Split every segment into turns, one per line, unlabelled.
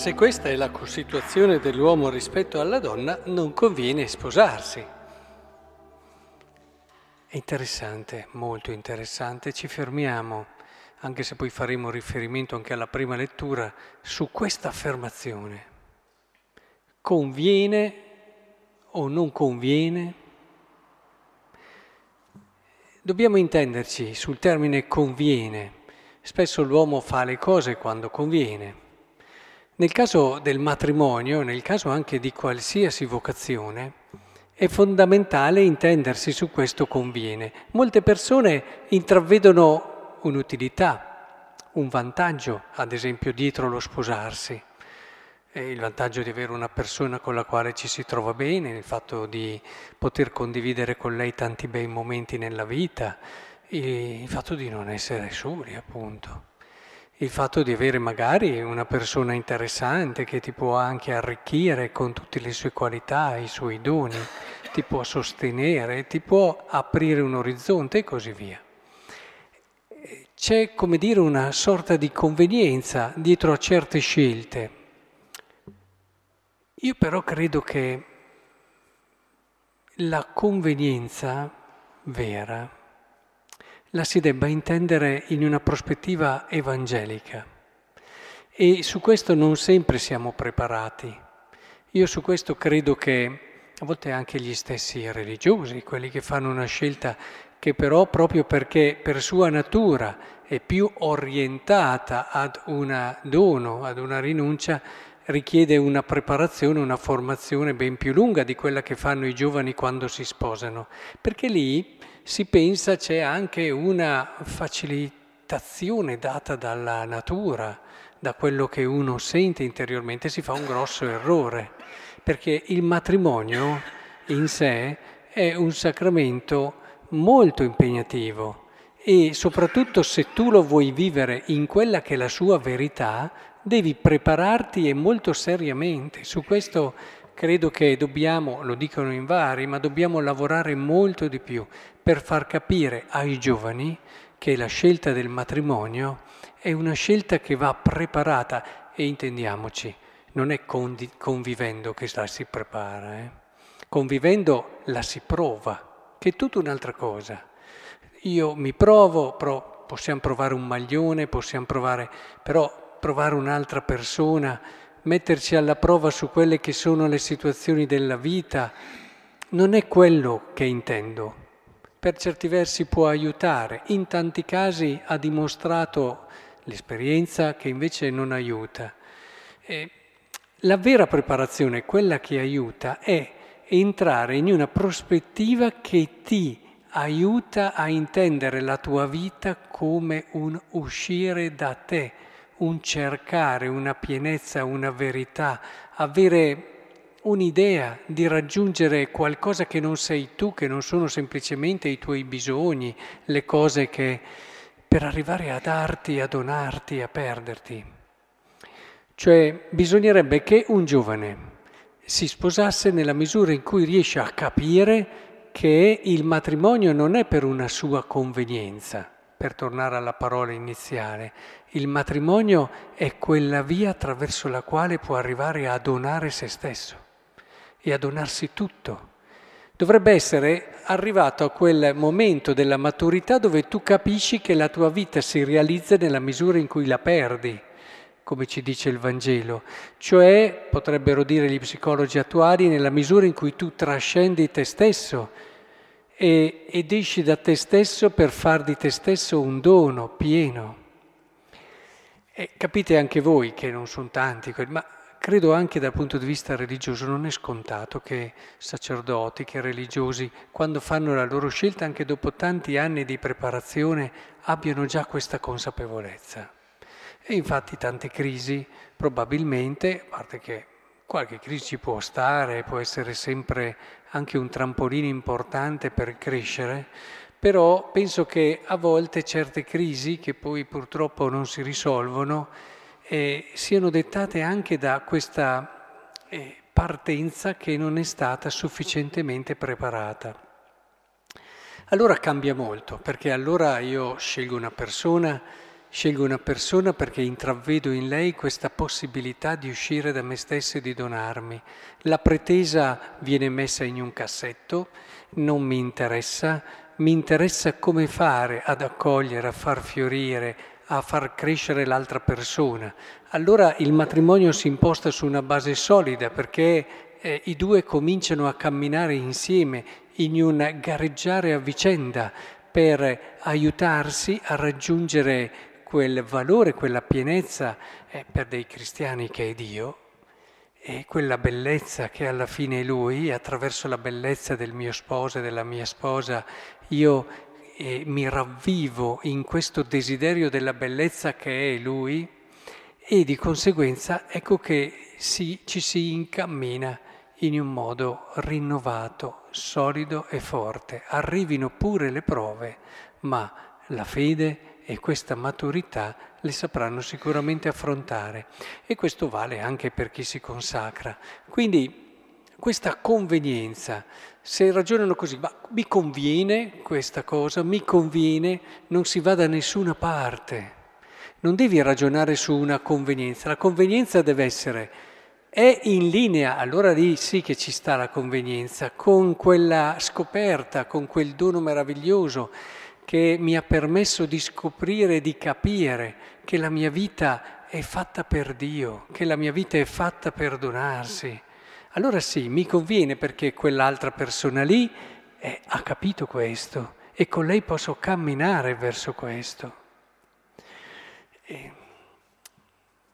se questa è la costituzione dell'uomo rispetto alla donna, non conviene sposarsi. È interessante, molto interessante. Ci fermiamo, anche se poi faremo riferimento anche alla prima lettura, su questa affermazione. Conviene o non conviene? Dobbiamo intenderci sul termine conviene. Spesso l'uomo fa le cose quando conviene. Nel caso del matrimonio, nel caso anche di qualsiasi vocazione, è fondamentale intendersi su questo conviene. Molte persone intravedono un'utilità, un vantaggio, ad esempio, dietro lo sposarsi. il vantaggio di avere una persona con la quale ci si trova bene, il fatto di poter condividere con lei tanti bei momenti nella vita, il fatto di non essere soli, appunto il fatto di avere magari una persona interessante che ti può anche arricchire con tutte le sue qualità, i suoi doni, ti può sostenere, ti può aprire un orizzonte e così via. C'è, come dire, una sorta di convenienza dietro a certe scelte. Io però credo che la convenienza vera la si debba intendere in una prospettiva evangelica. E su questo non sempre siamo preparati. Io su questo credo che a volte anche gli stessi religiosi, quelli che fanno una scelta che però proprio perché per sua natura è più orientata ad un dono, ad una rinuncia, richiede una preparazione, una formazione ben più lunga di quella che fanno i giovani quando si sposano, perché lì si pensa c'è anche una facilitazione data dalla natura, da quello che uno sente interiormente, si fa un grosso errore, perché il matrimonio in sé è un sacramento molto impegnativo e soprattutto se tu lo vuoi vivere in quella che è la sua verità, devi prepararti e molto seriamente. Su questo credo che dobbiamo, lo dicono in vari, ma dobbiamo lavorare molto di più per far capire ai giovani che la scelta del matrimonio è una scelta che va preparata e intendiamoci, non è convivendo che la si prepara, eh? convivendo la si prova, che è tutta un'altra cosa. Io mi provo, pro- possiamo provare un maglione, possiamo provare, però provare un'altra persona, metterci alla prova su quelle che sono le situazioni della vita, non è quello che intendo. Per certi versi può aiutare, in tanti casi ha dimostrato l'esperienza che invece non aiuta. E la vera preparazione, quella che aiuta, è entrare in una prospettiva che ti aiuta a intendere la tua vita come un uscire da te, un cercare una pienezza, una verità, avere un'idea di raggiungere qualcosa che non sei tu, che non sono semplicemente i tuoi bisogni, le cose che per arrivare a darti, a donarti, a perderti. Cioè bisognerebbe che un giovane si sposasse nella misura in cui riesce a capire che il matrimonio non è per una sua convenienza, per tornare alla parola iniziale, il matrimonio è quella via attraverso la quale può arrivare a donare se stesso e a donarsi tutto. Dovrebbe essere arrivato a quel momento della maturità dove tu capisci che la tua vita si realizza nella misura in cui la perdi, come ci dice il Vangelo, cioè, potrebbero dire gli psicologi attuali, nella misura in cui tu trascendi te stesso e, ed esci da te stesso per far di te stesso un dono pieno. E capite anche voi che non sono tanti, ma credo anche dal punto di vista religioso non è scontato che sacerdoti, che religiosi, quando fanno la loro scelta, anche dopo tanti anni di preparazione, abbiano già questa consapevolezza. E infatti tante crisi probabilmente, a parte che Qualche crisi ci può stare, può essere sempre anche un trampolino importante per crescere, però penso che a volte certe crisi, che poi purtroppo non si risolvono, eh, siano dettate anche da questa eh, partenza che non è stata sufficientemente preparata. Allora cambia molto, perché allora io scelgo una persona Scelgo una persona perché intravedo in lei questa possibilità di uscire da me stesso e di donarmi. La pretesa viene messa in un cassetto, non mi interessa, mi interessa come fare ad accogliere, a far fiorire, a far crescere l'altra persona. Allora il matrimonio si imposta su una base solida perché eh, i due cominciano a camminare insieme in un gareggiare a vicenda per aiutarsi a raggiungere quel valore, quella pienezza eh, per dei cristiani che è Dio e quella bellezza che alla fine è Lui, attraverso la bellezza del mio sposo e della mia sposa, io eh, mi ravvivo in questo desiderio della bellezza che è Lui e di conseguenza ecco che si, ci si incammina in un modo rinnovato, solido e forte. Arrivino pure le prove, ma la fede e questa maturità le sapranno sicuramente affrontare e questo vale anche per chi si consacra. Quindi questa convenienza, se ragionano così, ma mi conviene questa cosa, mi conviene, non si va da nessuna parte. Non devi ragionare su una convenienza, la convenienza deve essere è in linea, allora lì sì che ci sta la convenienza, con quella scoperta, con quel dono meraviglioso che mi ha permesso di scoprire di capire che la mia vita è fatta per Dio, che la mia vita è fatta per donarsi. Allora sì, mi conviene perché quell'altra persona lì eh, ha capito questo e con lei posso camminare verso questo. E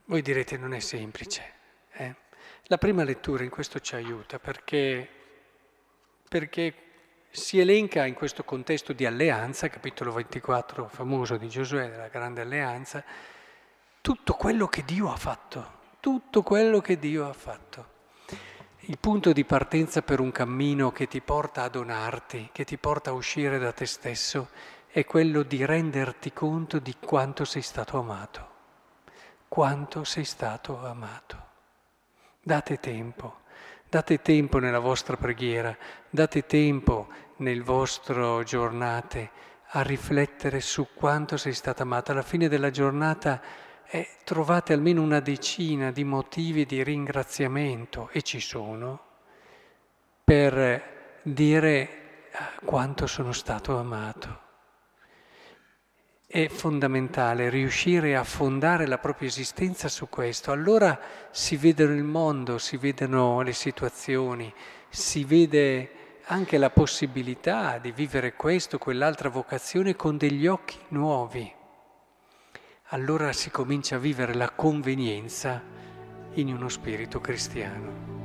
voi direte non è semplice. Eh? La prima lettura in questo ci aiuta perché, perché si elenca in questo contesto di alleanza, capitolo 24 famoso di Giosuè, della grande alleanza, tutto quello che Dio ha fatto, tutto quello che Dio ha fatto. Il punto di partenza per un cammino che ti porta a donarti, che ti porta a uscire da te stesso, è quello di renderti conto di quanto sei stato amato, quanto sei stato amato. Date tempo, date tempo nella vostra preghiera, date tempo nel vostro giornate a riflettere su quanto sei stata amata. Alla fine della giornata eh, trovate almeno una decina di motivi di ringraziamento, e ci sono, per dire ah, quanto sono stato amato. È fondamentale riuscire a fondare la propria esistenza su questo, allora si vedono il mondo, si vedono le situazioni, si vede anche la possibilità di vivere questo, quell'altra vocazione con degli occhi nuovi. Allora si comincia a vivere la convenienza in uno spirito cristiano.